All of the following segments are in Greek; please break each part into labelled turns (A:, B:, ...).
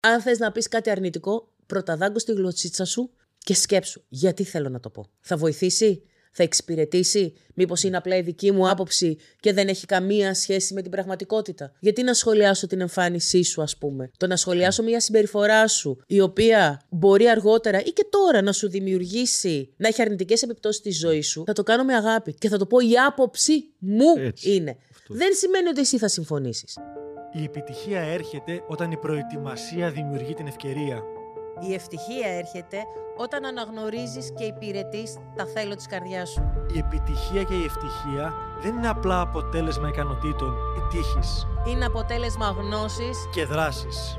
A: Αν θες να πεις κάτι αρνητικό, πρώτα στη γλωσσίτσα σου και σκέψου. Γιατί θέλω να το πω. Θα βοηθήσει, θα εξυπηρετήσει, μήπως είναι απλά η δική μου άποψη και δεν έχει καμία σχέση με την πραγματικότητα. Γιατί να σχολιάσω την εμφάνισή σου, ας πούμε. Το να σχολιάσω μια συμπεριφορά σου, η οποία μπορεί αργότερα ή και τώρα να σου δημιουργήσει, να έχει αρνητικές επιπτώσεις στη ζωή σου, θα το κάνω με αγάπη και θα το πω η άποψη μου Έτσι. είναι. Δεν σημαίνει ότι εσύ θα συμφωνήσεις.
B: Η επιτυχία έρχεται όταν η προετοιμασία δημιουργεί την ευκαιρία.
A: Η ευτυχία έρχεται όταν αναγνωρίζεις και υπηρετείς τα θέλω της καρδιάς σου.
B: Η επιτυχία και η ευτυχία δεν είναι απλά αποτέλεσμα ικανοτήτων ή τύχης.
A: Είναι αποτέλεσμα γνώσης
B: και δράσης.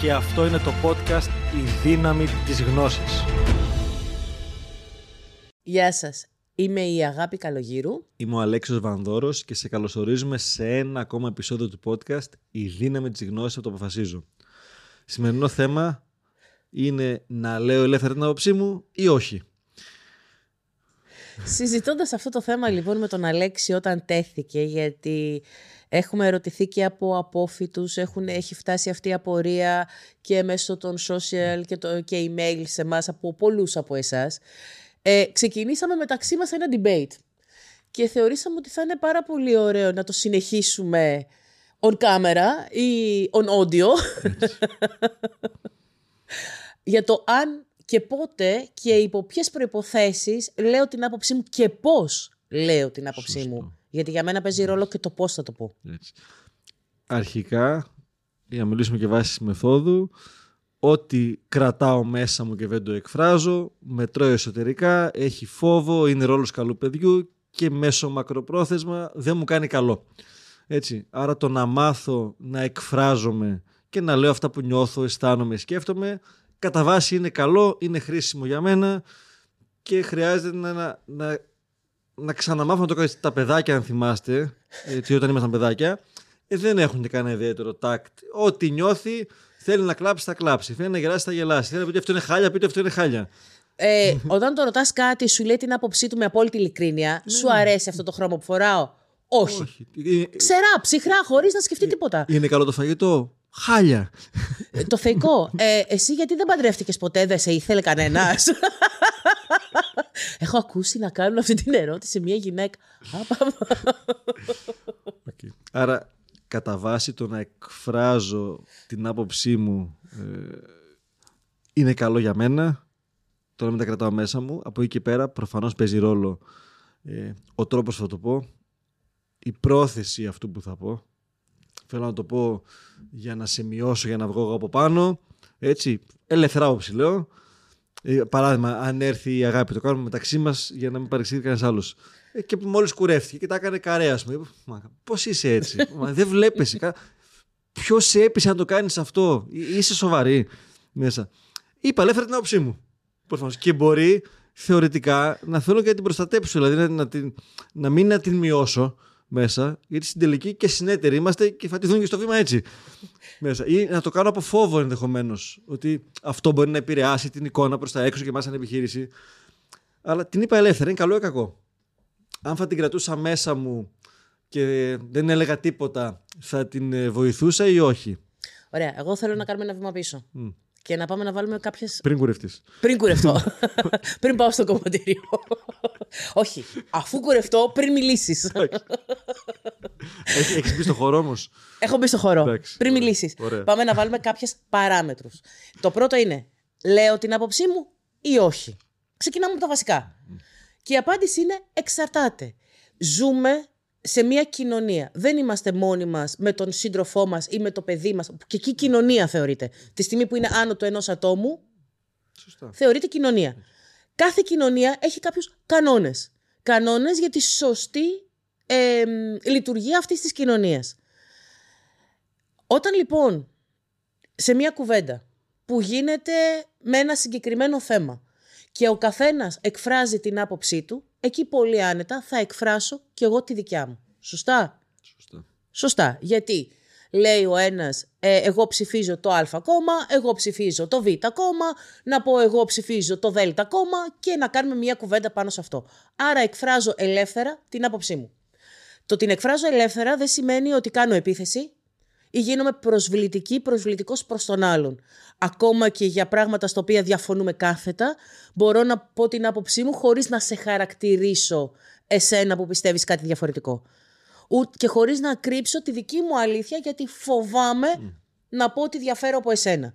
B: Και αυτό είναι το podcast «Η δύναμη της γνώσης».
A: Γεια σας. Είμαι η Αγάπη Καλογύρου.
B: Είμαι ο Αλέξιος Βανδόρος και σε καλωσορίζουμε σε ένα ακόμα επεισόδιο του podcast «Η δύναμη της γνώσης από το αποφασίζω». Σημερινό θέμα είναι να λέω ελεύθερα την άποψή μου ή όχι.
A: Συζητώντας αυτό το θέμα λοιπόν με τον Αλέξη όταν τέθηκε, γιατί έχουμε ερωτηθεί και από απόφοιτους, έχει φτάσει αυτή η απορία και μέσω των social και, το, και email σε εμάς από πολλούς από εσάς. Ε, ξεκινήσαμε μεταξύ μας ένα debate και θεωρήσαμε ότι θα είναι πάρα πολύ ωραίο να το συνεχίσουμε on camera ή on audio για το αν και πότε και υπό ποιες προποθέσει λέω την άποψή μου και πώς λέω την άποψή μου. Γιατί για μένα παίζει ρόλο και το πώς θα το πω. Έτσι.
B: Αρχικά, για να μιλήσουμε και βάσει μεθόδου, ό,τι κρατάω μέσα μου και δεν το εκφράζω, μετρώει εσωτερικά, έχει φόβο, είναι ρόλος καλού παιδιού και μέσω μακροπρόθεσμα δεν μου κάνει καλό. Έτσι. Άρα το να μάθω να εκφράζομαι και να λέω αυτά που νιώθω, αισθάνομαι, σκέφτομαι, κατά βάση είναι καλό, είναι χρήσιμο για μένα και χρειάζεται να, να, να, να ξαναμάθω να το κάνεις τα παιδάκια αν θυμάστε, έτσι, όταν ήμασταν παιδάκια, ε, δεν έχουν και κανένα ιδιαίτερο τάκτ. Ό,τι νιώθει θέλει να κλάψει, θα κλάψει. Θέλει να γελάσει, θα γελάσει. Θέλει να πει ότι αυτό είναι χάλια, πει ότι αυτό είναι χάλια.
A: Ε, όταν το ρωτάς κάτι, σου λέει την άποψή του με απόλυτη ειλικρίνεια. Ναι, σου ναι. αρέσει αυτό το χρώμα που φοράω; Όχι. Όχι. Ξερά, ψυχρά, χωρίς να σκεφτεί τίποτα.
B: Είναι καλό το φαγητό; Χάλια.
A: Ε, το θεϊκό. Ε, εσύ γιατί δεν παντρεύτηκες ποτέ, δεν σε ήθελε κανένας; Έχω ακούσει να κάνουν αυτή την ερώτηση σε μια γυναίκα.
B: okay. Άρα, κατά βάση το να εκφράζω την άποψή μου ε, είναι καλό για μένα. Τώρα με τα κρατάω μέσα μου. Από εκεί και πέρα προφανώς παίζει ρόλο ε, ο τρόπος που θα το πω, η πρόθεση αυτού που θα πω. Θέλω να το πω για να σε μειώσω, για να βγω εγώ από πάνω. Έτσι, ελεύθερα όψη λέω. Ε, παράδειγμα, αν έρθει η αγάπη, το κάνουμε μεταξύ μας για να μην παρεξηγεί κανένας άλλος. Ε, και μόλις κουρεύτηκε και τα έκανε καρέα μου. Πώς είσαι έτσι, Μα, δεν βλέπεσαι. Ποιος σε έπεισε να το κάνεις αυτό, είσαι σοβαρή μέσα. Είπα ελεύθερα την άποψή μου. Προφανώς. Και μπορεί θεωρητικά να θέλω και να την προστατέψω, δηλαδή να, να, την, να μην να την μειώσω, μέσα, γιατί στην τελική και συνέτεροι είμαστε και θα τη δουν και στο βήμα έτσι. μέσα. Ή να το κάνω από φόβο ενδεχομένως. Ότι αυτό μπορεί να επηρεάσει την εικόνα προς τα έξω και εμάς σαν επιχείρηση. Αλλά την είπα ελεύθερα, είναι καλό ή κακό. Αν θα την κρατούσα μέσα μου και δεν έλεγα τίποτα, θα την ε, βοηθούσα ή όχι;
A: Ωραία. Εγώ θέλω να κάνουμε ένα βήμα πίσω και να πάμε να βάλουμε κάποιε.
B: Πριν κουρευτείς.
A: Πριν κουρευτώ. πριν πάω στο κομματήριο. Όχι. Αφού κουρευτώ, πριν μιλήσεις.
B: Έχεις μπει στο χώρο όμως;
A: Έχω μπει στο χώρο. πριν μιλήσεις. Πάμε να βάλουμε κάποιες παράμετρους. Το πρώτο είναι, λέω την άποψή μου ή όχι; Ξεκινάμε από τα βασικά. Και η απάντηση είναι εξαρτάται. Ζούμε σε μια κοινωνία. Δεν είμαστε μόνοι μας με τον σύντροφό μας ή με το παιδί μας. Και εκεί κοινωνία θεωρείται. Τη στιγμή που είναι άνω του ενός ατόμου, Σωστά. θεωρείται κοινωνία. Κάθε κοινωνία έχει κάποιους κανόνες. Κανόνες για τη σωστή ε, λειτουργία αυτής της κοινωνίας. Όταν λοιπόν σε μια κουβέντα που γίνεται με ένα συγκεκριμένο θέμα και ο καθένας εκφράζει την άποψή του, εκεί πολύ άνετα θα εκφράσω και εγώ τη δικιά μου. Σωστά;
B: Σωστά.
A: Σωστά. Γιατί λέει ο ένας ε, εγώ ψηφίζω το α κόμμα, εγώ ψηφίζω το β κόμμα, να πω εγώ ψηφίζω το δ κόμμα και να κάνουμε μια κουβέντα πάνω σε αυτό. Άρα εκφράζω ελεύθερα την άποψή μου. Το την εκφράζω ελεύθερα δεν σημαίνει ότι κάνω επίθεση ή γίνομαι προσβλητική, προσβλητικός προς τον άλλον. Ακόμα και για πράγματα στα οποία διαφωνούμε κάθετα, μπορώ να πω την άποψή μου χωρίς να σε χαρακτηρίσω εσένα που πιστεύεις κάτι διαφορετικό και χωρίς να κρύψω τη δική μου αλήθεια γιατί φοβάμαι να πω ότι διαφέρω από εσένα.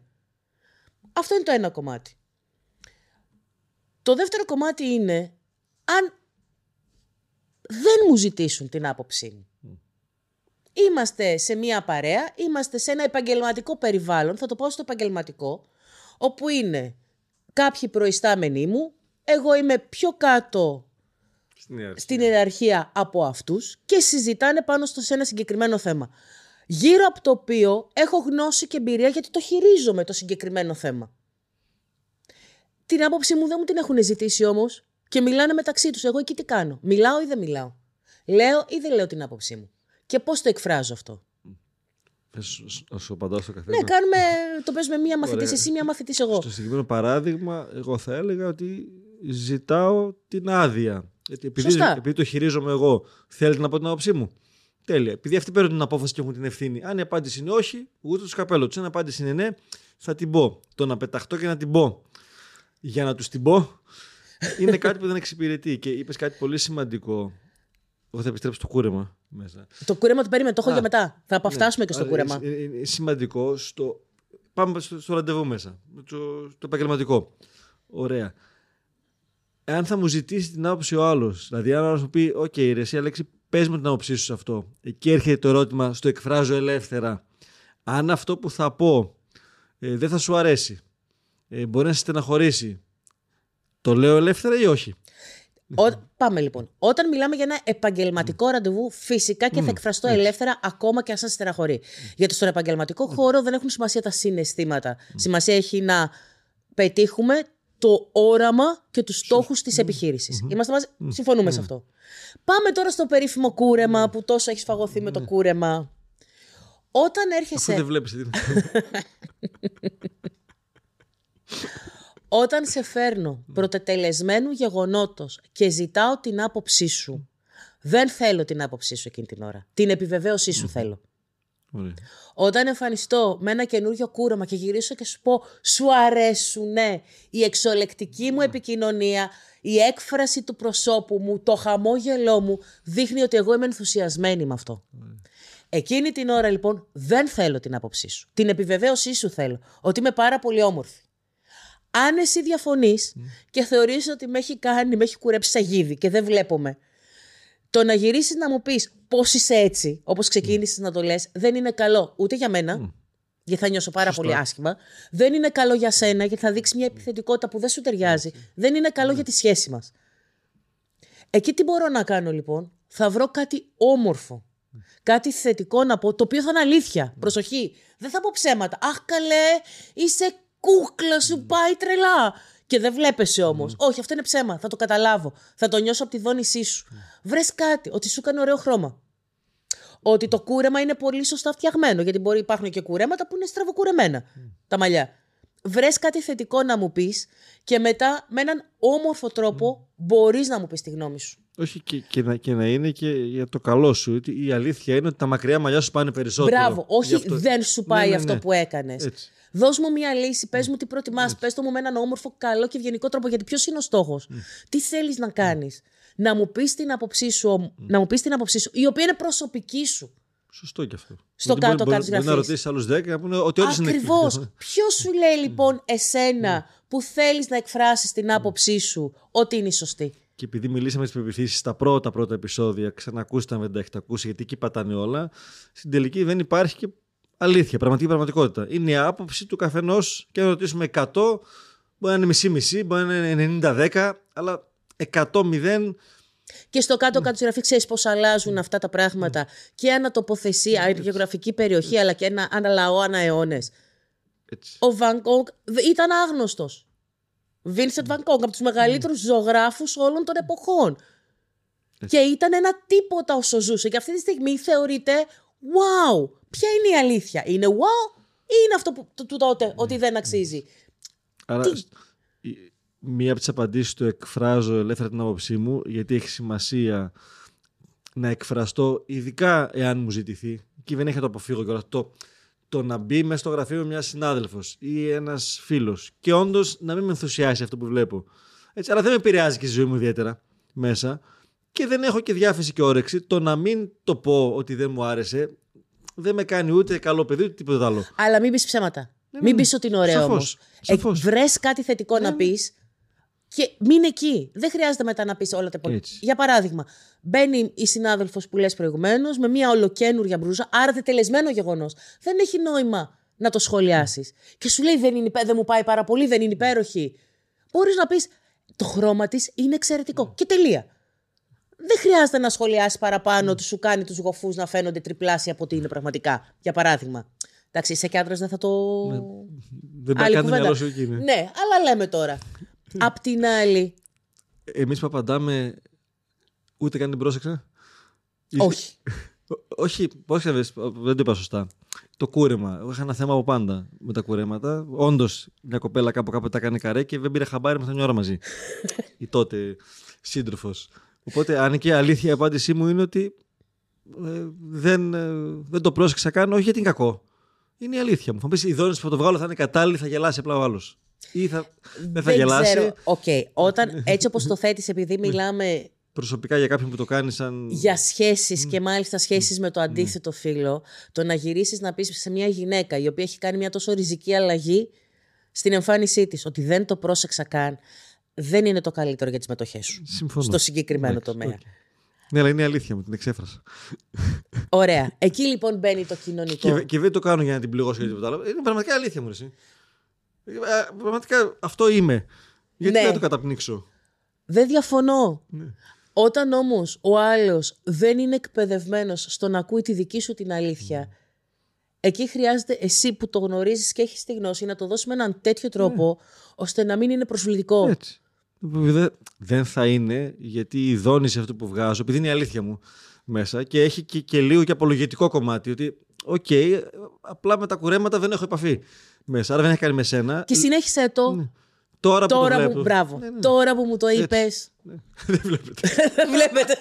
A: Αυτό είναι το ένα κομμάτι. Το δεύτερο κομμάτι είναι αν δεν μου ζητήσουν την άποψή μου. Είμαστε σε μία παρέα, είμαστε σε ένα επαγγελματικό περιβάλλον, θα το πω στο επαγγελματικό, όπου είναι κάποιοι προϊστάμενοι μου, εγώ είμαι πιο κάτω στην ιεραρχία από αυτούς και συζητάνε πάνω στο σε ένα συγκεκριμένο θέμα. Γύρω από το οποίο έχω γνώση και εμπειρία γιατί το χειρίζομαι το συγκεκριμένο θέμα. Την άποψή μου δεν μου την έχουν ζητήσει όμως και μιλάνε μεταξύ τους. Εγώ εκεί τι κάνω. Μιλάω ή δεν μιλάω. Λέω ή δεν λέω την άποψή μου. Και πώς το εκφράζω αυτό.
B: Να σου απαντάω στο καθένα.
A: Ναι, κάνουμε, το παίζουμε μία μαθητής εσύ, μία μαθητής εγώ.
B: Στο συγκεκριμένο παράδειγμα, εγώ θα έλεγα ότι ζητάω την άδεια γιατί επειδή, επειδή το χειρίζομαι εγώ, θέλετε να πω την άποψή μου; Τέλεια. Επειδή αυτοί παίρνουν την απόφαση και έχουν την ευθύνη. Αν η απάντηση είναι όχι, ούτε το καπέλο τους. Αν η απάντηση είναι ναι, θα την πω. Το να πεταχτώ και να την πω για να τους την πω είναι κάτι που δεν εξυπηρετεί. Και είπες κάτι πολύ σημαντικό. Εγώ θα επιστρέψω στο κούρεμα μέσα.
A: Το κούρεμα το περίμενε, το έχω για μετά. Θα αποφτάσουμε ναι, και στο κούρεμα.
B: Είναι, είναι σημαντικό. Στο... Πάμε στο, στο ραντεβού μέσα. Το, το επαγγελματικό. Ωραία εάν θα μου ζητήσει την άποψη ο άλλος. Δηλαδή, αν ο άλλος μου πει: Ok, okay, ρε, εσύ Αλέξη, πες μου την άποψή σου σε αυτό. Εκεί έρχεται το ερώτημα, στο εκφράζω ελεύθερα. Αν αυτό που θα πω ε, δεν θα σου αρέσει, ε, μπορεί να σε στεναχωρήσει, το λέω ελεύθερα ή όχι;
A: Ο, πάμε λοιπόν. Όταν μιλάμε για ένα επαγγελματικό ραντεβού, φυσικά και θα εκφραστώ ελεύθερα ακόμα και αν σας στεναχωρεί. Γιατί στον επαγγελματικό χώρο δεν έχουν σημασία τα συναισθήματα. Σημασία έχει να πετύχουμε το όραμα και τους στόχους της επιχείρησης. Είμαστε μαζί, συμφωνούμε σε αυτό. Πάμε τώρα στο περίφημο κούρεμα που τόσο έχεις φαγωθεί με το κούρεμα. Όταν έρχεσαι...
B: Αυτό δεν βλέπεις.
A: Όταν σε φέρνω πρωτετελεσμένου γεγονότος και ζητάω την άποψή σου, δεν θέλω την άποψή σου εκείνη την ώρα. Την επιβεβαίωσή σου θέλω. Όταν εμφανιστώ με ένα καινούριο κούραμα και γυρίσω και σου πω σου αρέσουνε η εξολεκτική μου επικοινωνία, η έκφραση του προσώπου μου, το χαμόγελό μου δείχνει ότι εγώ είμαι ενθουσιασμένη με αυτό. Εκείνη την ώρα λοιπόν δεν θέλω την άποψή σου. Την επιβεβαίωσή σου θέλω. Ότι είμαι πάρα πολύ όμορφη. Αν εσύ διαφωνείς και θεωρείς ότι με έχει κάνει, με έχει κουρέψει σαγίδι και δεν βλέπουμε το να γυρίσεις να μου πεις πώς είσαι έτσι, όπως ξεκίνησες να το λες, δεν είναι καλό ούτε για μένα, γιατί θα νιώσω πάρα πολύ άσχημα. Δεν είναι καλό για σένα, γιατί θα δείξεις μια επιθετικότητα που δεν σου ταιριάζει. Δεν είναι καλό για τη σχέση μας. Εκεί τι μπορώ να κάνω λοιπόν, θα βρω κάτι όμορφο. Κάτι θετικό να πω, το οποίο θα είναι αλήθεια. Προσοχή. Δεν θα πω ψέματα. Αχ, καλέ, είσαι κούκλα, σου πάει τρελά. Και δεν βλέπεσαι όμως. Όχι, αυτό είναι ψέμα. Θα το καταλάβω. Θα το νιώσω από τη δόνησή σου. Mm. Βρες κάτι. Ότι σου έκανε ωραίο χρώμα. Ότι το κούρεμα είναι πολύ σωστά φτιαγμένο. Γιατί μπορεί υπάρχουν και κουρέματα που είναι στραβοκουρεμένα. Τα μαλλιά. Βρες κάτι θετικό να μου πεις και μετά με έναν όμορφο τρόπο mm. μπορείς να μου πεις τη γνώμη σου.
B: Όχι και, και, να, και να είναι και για το καλό σου. Η αλήθεια είναι ότι τα μακριά μαλλιά σου πάνε περισσότερο.
A: Μπράβο. Όχι, δεν σου πάει ναι, ναι, αυτό ναι. που έκανες. Δώσ' μου μια λύση, πες μου τι προτιμάς, πες το μου με έναν όμορφο, καλό και ευγενικό τρόπο. Γιατί ποιος είναι ο στόχος, τι θέλεις να κάνεις; Να μου πεις την άποψή σου, να μου πεις την άποψή σου, η οποία είναι προσωπική σου.
B: Σωστό και αυτό.
A: Στο κάτω-κάτω γραφή.
B: να ρωτήσεις άλλους 10 να πούνε ότι όλοι είναι
A: Ακριβώς. Ποιος σου λέει λοιπόν εσένα που θέλεις να εκφράσεις την άποψή σου ότι είναι η σωστή;
B: Και επειδή μιλήσαμε στις πεπιθήσεις στα πρώτα πρώτα επεισόδια, ξανακούσαμε, δεν τα έχετε ακούσει, γιατί εκεί πατάνε όλα. Στην τελική δεν υπάρχει και αλήθεια, πραγματική πραγματικότητα. Είναι η άποψη του καθενός και να ρωτήσουμε 100, μπορεί να είναι μισή-μισή, μπορεί να είναι 90-10, αλλά 100-0.
A: Και στο κάτω-κάτω τη γραφή ξέρεις πώς αλλάζουν αυτά τα πράγματα και ανατοποθεσία, η γεωγραφική περιοχή, αλλά και ένα, ένα λαό ανά αιώνες. Ο Βανκόγκ ήταν άγνωστος. Vincent Van Gogh, από τους μεγαλύτερους ζωγράφους όλων των εποχών. Και ήταν ένα τίποτα όσο ζούσε. Και αυτή τη στιγμή θεωρείται wow. Ποια είναι η αλήθεια, Είναι wow ή είναι αυτό που του τότε ότι δεν αξίζει;
B: Άρα, μία από τις απαντήσεις του εκφράζω ελεύθερα την άποψή μου, γιατί έχει σημασία να εκφραστώ, ειδικά εάν μου ζητηθεί, και δεν έχει να το αποφύγω κιόλας. Το, το να μπει μέσα στο γραφείο μιας συνάδελφος ή ένας φίλος και όντως να μην με ενθουσιάσει αυτό που βλέπω. Έτσι, αλλά δεν με επηρεάζει και η ζωή μου ιδιαίτερα μέσα και δεν έχω και διάθεση και όρεξη. Το να μην το πω ότι δεν μου άρεσε δεν με κάνει ούτε καλό παιδί ούτε τίποτα άλλο.
A: Αλλά μην πεις ψέματα. Ναι, μην ναι. πεις ότι είναι ωραίο όμως. Ε, Βρες κάτι θετικό να ναι, πεις και μην εκεί. Δεν χρειάζεται μετά να πεις όλα τα υπόλοιπα. Για παράδειγμα, μπαίνει η συνάδελφος που λες προηγουμένως με μια ολοκένουργια μπρούζα, άρα τελεσμένο γεγονός. Δεν έχει νόημα να το σχολιάσεις. Και σου λέει δεν, είναι, δεν μου πάει πάρα πολύ, δεν είναι υπέροχη. Μπορείς να πεις το χρώμα της είναι εξαιρετικό. Και τελεία. Δεν χρειάζεται να σχολιάσει παραπάνω ότι σου κάνει τους γοφούς να φαίνονται τριπλάσια από ότι είναι πραγματικά. Για παράδειγμα. Εντάξει, είσαι και άντρας, δεν θα το. Ναι.
B: Δεν πάει κάνει σου εκεί.
A: Ναι, αλλά λέμε τώρα. Απ' την άλλη.
B: Εμείς που απαντάμε, ούτε καν την πρόσεξα.
A: Όχι.
B: Όχι, πώς δεν το είπα σωστά. Το κούρεμα. Είχα ένα θέμα από πάντα με τα κουρέματα. Όντως, μια κοπέλα κάπου κάπου τα κάνει καρέ και δεν πήρε χαμπάρι με μια ώρα μαζί. η τότε σύντροφος. Οπότε, αν και αλήθεια η απάντησή μου είναι ότι ε, δεν, ε, δεν το πρόσεξα καν, όχι γιατί είναι κακό. Είναι η αλήθεια μου. Θα πεις: Οι δόνε που θα το βγάλω θα είναι κατάλληλοι, θα γελάσει απλά ο άλλος. Ή θα, δεν θα γελάσει. Ξέρω.
A: Okay. Όταν, έτσι όπως το θέτεις, επειδή ναι. μιλάμε.
B: Προσωπικά για κάποιον που το κάνει σαν.
A: Για σχέσεις και μάλιστα σχέσεις με το αντίθετο φίλο, το να γυρίσεις να πεις σε μια γυναίκα η οποία έχει κάνει μια τόσο ριζική αλλαγή στην εμφάνισή της, ότι δεν το πρόσεξα καν, δεν είναι το καλύτερο για τις μετοχές σου.
B: Συμφωνώ.
A: Στο συγκεκριμένο τομέα.
B: Ναι, αλλά είναι η αλήθεια μου, την εξέφρασα.
A: Ωραία. Εκεί λοιπόν μπαίνει το κοινωνικό.
B: Και, και δεν το κάνω για να την πληγώσω ή τίποτα άλλο. Είναι πραγματικά αλήθεια μου, εσύ. Ε, πραγματικά αυτό είμαι. Γιατί ναι. να το καταπνίξω;
A: Δεν διαφωνώ. Ναι. Όταν όμως ο άλλος δεν είναι εκπαιδευμένος στο να ακούει τη δική σου την αλήθεια, εκεί χρειάζεται εσύ που το γνωρίζεις και έχεις τη γνώση να το δώσεις με έναν τέτοιο τρόπο, ναι. ώστε να μην είναι προσβλητικό.
B: Έτσι. Δεν θα είναι, γιατί η δόνηση αυτό που βγάζω, επειδή είναι η αλήθεια μου μέσα και έχει και, και λίγο και απολογητικό κομμάτι, ότι ok, okay, απλά με τα κουρέματα δεν έχω επαφή μέσα, άρα δεν έχει κάνει με σένα.
A: Και συνέχισε το. Ναι.
B: Τώρα, που,
A: Τώρα
B: το που,
A: μπράβο. Ναι, ναι. Τώρα που μου το είπες.
B: Ναι. δεν βλέπετε.
A: δεν βλέπετε.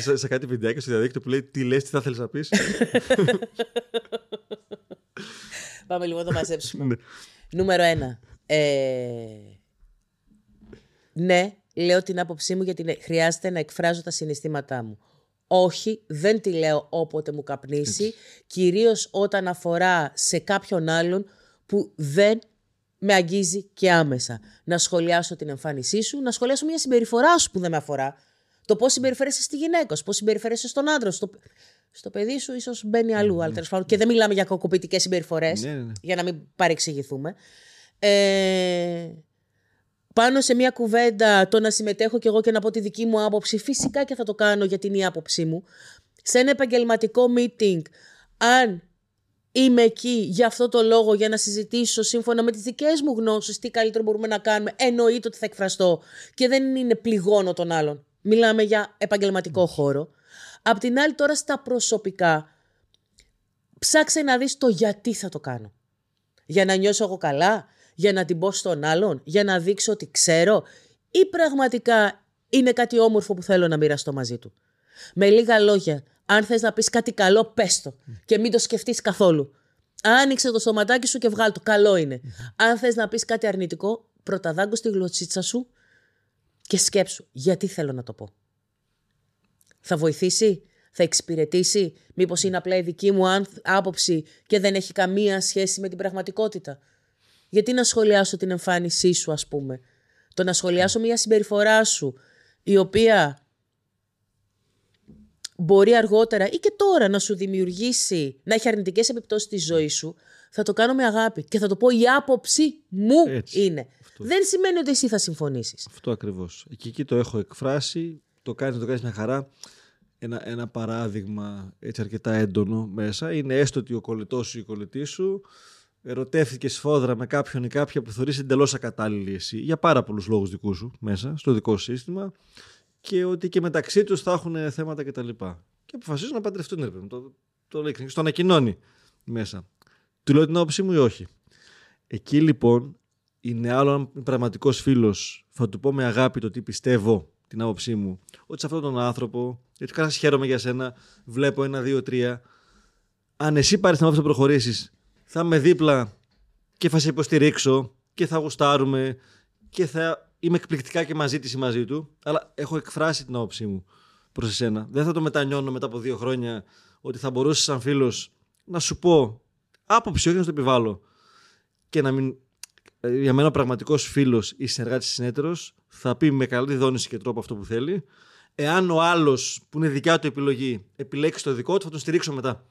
B: σε, σε κάτι βιντεάκι στο διαδίκτυο που λέει τι λες, τι θα θέλεις να πεις;
A: Πάμε λοιπόν να το μαζέψουμε. Ναι. Νούμερο ένα. Ε, ναι, λέω την άποψή μου γιατί χρειάζεται να εκφράζω τα συναισθήματά μου. Όχι, δεν τη λέω όποτε μου καπνίσει, κυρίως όταν αφορά σε κάποιον άλλον που δεν με αγγίζει και άμεσα. Να σχολιάσω την εμφάνισή σου, να σχολιάσω μια συμπεριφορά σου που δεν με αφορά. Το πώς συμπεριφέρεσαι στη γυναίκα σου, πώς συμπεριφέρεσαι στον άντρα σου. Στο παιδί σου ίσως μπαίνει αλλού, mm. αλλά Και δεν μιλάμε για κακοποιητικέ συμπεριφορές, ναι, ναι, ναι. για να μην παρεξηγηθούμε. Ε, πάνω σε μια κουβέντα το να συμμετέχω κι εγώ και να πω τη δική μου άποψη, φυσικά και θα το κάνω γιατί είναι η άποψή μου. Σε ένα επαγγελματικό meeting, αν είμαι εκεί για αυτό το λόγο, για να συζητήσω σύμφωνα με τις δικές μου γνώσεις τι καλύτερο μπορούμε να κάνουμε, εννοείται ότι θα εκφραστώ και δεν είναι πληγώνω τον άλλον. Μιλάμε για επαγγελματικό χώρο. Απ' την άλλη τώρα στα προσωπικά, ψάξε να δεις το γιατί θα το κάνω. Για να νιώσω εγώ καλά, για να την πω στον άλλον, για να δείξω ότι ξέρω ή πραγματικά είναι κάτι όμορφο που θέλω να μοιραστώ μαζί του. Με λίγα λόγια, αν θες να πεις κάτι καλό, πες το και μην το σκεφτείς καθόλου. Άνοιξε το στοματάκι σου και βγάλ το, καλό είναι. Αν θες να πεις κάτι αρνητικό, πρωταδάγκω στη γλωτσίτσα σου και σκέψου γιατί θέλω να το πω. Θα βοηθήσει, θα εξυπηρετήσει, μήπως είναι απλά η δική μου άποψη και δεν έχει καμία σχέση με την πραγματικότητα. Γιατί να σχολιάσω την εμφάνισή σου, ας πούμε; Το να σχολιάσω μια συμπεριφορά σου, η οποία μπορεί αργότερα ή και τώρα να σου δημιουργήσει, να έχει αρνητικές επιπτώσεις στη ζωή σου, θα το κάνω με αγάπη και θα το πω η άποψη μου είναι. Δεν σημαίνει ότι εσύ θα συμφωνήσεις.
B: Αυτό ακριβώς. Εκεί, εκεί το έχω εκφράσει, το κάνεις, το κάνεις μια χαρά. ένα, ένα παράδειγμα έτσι αρκετά έντονο μέσα είναι έστω ότι ο κολλητός σου ή η κολλητή σου ερωτεύτηκε σφόδρα με κάποιον ή κάποια που θεωρείς εντελώς ακατάλληλη εσύ για πάρα πολλούς λόγους δικούς σου μέσα στο δικό σου σύστημα και ότι και μεταξύ τους θα έχουν θέματα κτλ. Και, και αποφασίζουν να παντρευτούν. Ρε, το, το λέει, στο ανακοινώνει μέσα. Του λέω την άποψή μου ή όχι. Εκεί λοιπόν είναι άλλο αν πραγματικός φίλος θα του πω με αγάπη το τι πιστεύω την άποψή μου, ότι σε αυτόν τον άνθρωπο, γιατί καλά χαίρομαι για σένα, βλέπω ένα, δύο, τρία. Αν εσύ πάρεις την άποψη να προχωρήσεις, θα είμαι δίπλα και θα σε υποστηρίξω και θα γουστάρουμε και θα είμαι εκπληκτικά και μαζί της ή μαζί του. Αλλά έχω εκφράσει την άποψή μου προς εσένα. Δεν θα το μετανιώνω μετά από δύο χρόνια ότι θα μπορούσες σαν φίλος να σου πω άποψη, όχι να το επιβάλλω. Και να μην. Ε, για μένα ο πραγματικός φίλος ή συνεργάτης συνέτερος θα πει με καλή δόνηση και τρόπο αυτό που θέλει. Εάν ο άλλος που είναι δικιά του επιλογή επιλέξει το δικό του, θα τον στηρίξω μετά.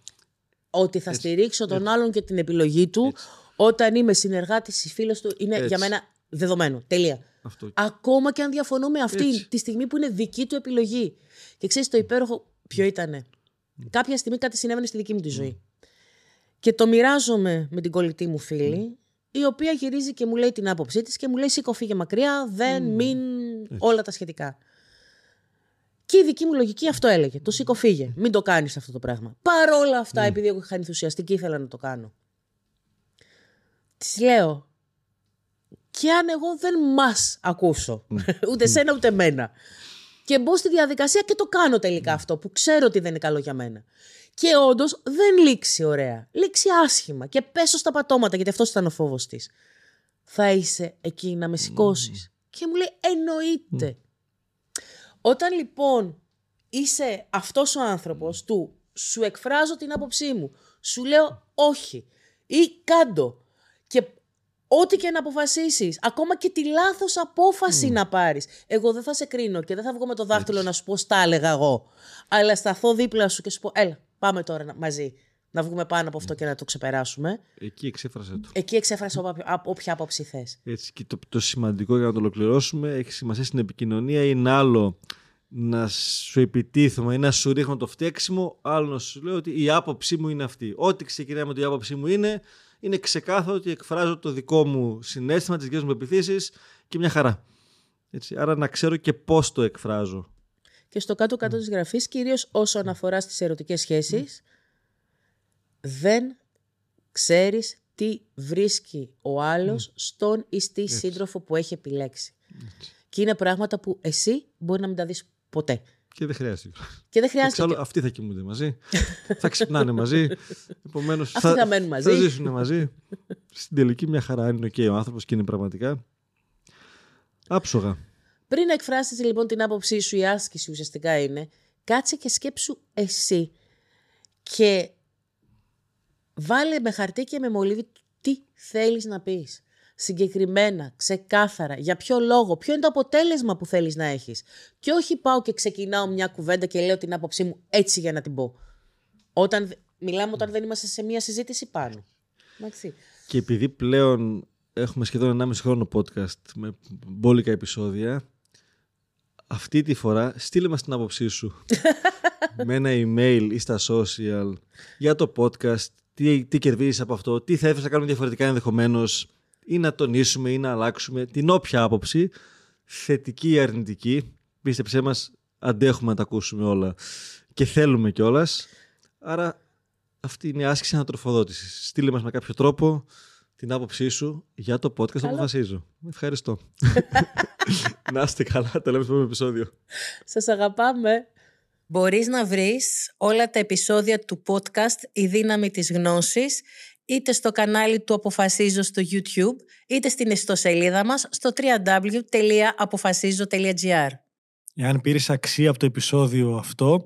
A: Ότι θα στηρίξω τον άλλον και την επιλογή του όταν είμαι συνεργάτης ή φίλος του είναι για μένα δεδομένο. Τελεία. Αυτό. Ακόμα και αν διαφωνώ με αυτή τη στιγμή που είναι δική του επιλογή. Και ξέρεις το υπέροχο ποιο ήταν. Κάποια στιγμή κάτι συνέβαινε στη δική μου τη ζωή. Και το μοιράζομαι με την κολλητή μου φίλη, η οποία γυρίζει και μου λέει την άποψή της και μου λέει: Σήκω, φύγε μακριά, δεν, μην. όλα τα σχετικά. Και η δική μου λογική αυτό έλεγε. Το σήκω, φύγε. Μην το κάνεις αυτό το πράγμα. Παρ' όλα αυτά, επειδή εγώ είχα ενθουσιαστική, ήθελα να το κάνω. Της λέω, και αν εγώ δεν μας ακούσω, ούτε σένα ούτε μένα, και μπω στη διαδικασία και το κάνω τελικά αυτό που ξέρω ότι δεν είναι καλό για μένα. Και όντως δεν λήξει ωραία. Λήξει άσχημα και πέσω στα πατώματα, γιατί αυτός ήταν ο φόβος της. Θα είσαι εκεί να με σηκώσεις. Και μου λέει, εννοείται. Όταν λοιπόν είσαι αυτός ο άνθρωπος του, σου εκφράζω την άποψή μου, σου λέω όχι ή κάντο και ό,τι και να αποφασίσεις, ακόμα και τη λάθος απόφαση να πάρεις. Εγώ δεν θα σε κρίνω και δεν θα βγω με το δάχτυλο να σου πω στα έλεγα εγώ, αλλά σταθώ δίπλα σου και σου πω έλα πάμε τώρα μαζί να βγούμε πάνω από αυτό και να το ξεπεράσουμε.
B: Εκεί εξέφρασε το.
A: Εκεί εξέφρασε όποια άποψη θες.
B: Έτσι, και το, το σημαντικό για να το ολοκληρώσουμε έχει σημασία στην επικοινωνία. Είναι άλλο να σου επιτίθουμε ή να σου ρίχνω το φταίξιμο, άλλο να σου λέω ότι η άποψή μου είναι αυτή. Ό,τι ξεκινάει με ότι η άποψή μου είναι, είναι ξεκάθαρο ότι εκφράζω το δικό μου συνέστημα, τις δικές μου επιθέσει και μια χαρά. Έτσι, άρα να ξέρω και πώς το εκφράζω.
A: Και στο κάτω-κάτω mm. της γραφής, κυρίως όσον αφορά στις ερωτικές σχέσεις, δεν ξέρεις τι βρίσκει ο άλλος στον ή στη σύντροφο που έχει επιλέξει. Και είναι πράγματα που εσύ μπορεί να μην τα δεις ποτέ.
B: Και δεν χρειάζεται.
A: Και δεν χρειάζεται.
B: Εξάλλου, αυτοί θα κοιμούνται μαζί. θα ξυπνάνε μαζί. Επομένως.
A: Αυτοί θα, θα μένουν μαζί.
B: Θα ζήσουν μαζί. Στην τελική μια χαρά είναι και ο άνθρωπος και είναι πραγματικά. Άψογα.
A: Πριν να εκφράσεις λοιπόν την άποψή σου, η άσκηση ουσιαστικά είναι κάτσε και σκέψου εσύ και βάλε με χαρτί και με μολύβι τι θέλεις να πεις συγκεκριμένα, ξεκάθαρα, για ποιο λόγο, ποιο είναι το αποτέλεσμα που θέλεις να έχεις. Και όχι πάω και ξεκινάω μια κουβέντα και λέω την άποψή μου έτσι για να την πω. Όταν, μιλάμε όταν δεν είμαστε σε μια συζήτηση πάνω. Εντάξει.
B: Και επειδή πλέον έχουμε σχεδόν 1,5 χρόνο podcast με μπόλικα επεισόδια, αυτή τη φορά στείλε μας την άποψή σου με ένα email ή στα social για το podcast, τι, τι κερδίζεις από αυτό, τι θα ήθελες να κάνουμε διαφορετικά ενδεχομένως ή να τονίσουμε ή να αλλάξουμε την όποια άποψη, θετική ή αρνητική. Πίστεψέ μας, αντέχουμε να τα ακούσουμε όλα και θέλουμε κιόλας. Άρα αυτή είναι η άσκηση ανατροφοδότησης. Στείλε μας με κάποιο τρόπο την άποψή σου για το podcast που αποφασίζω. Ευχαριστώ. να είστε καλά, το λέμε στο επόμενο επεισόδιο.
A: Σας αγαπάμε. Μπορείς να βρεις όλα τα επεισόδια του podcast «Η δύναμη της γνώσης» είτε στο κανάλι του Αποφασίζω στο YouTube, είτε στην ιστοσελίδα μας στο www.apofasizo.gr.
B: Εάν πήρες αξία από το επεισόδιο αυτό,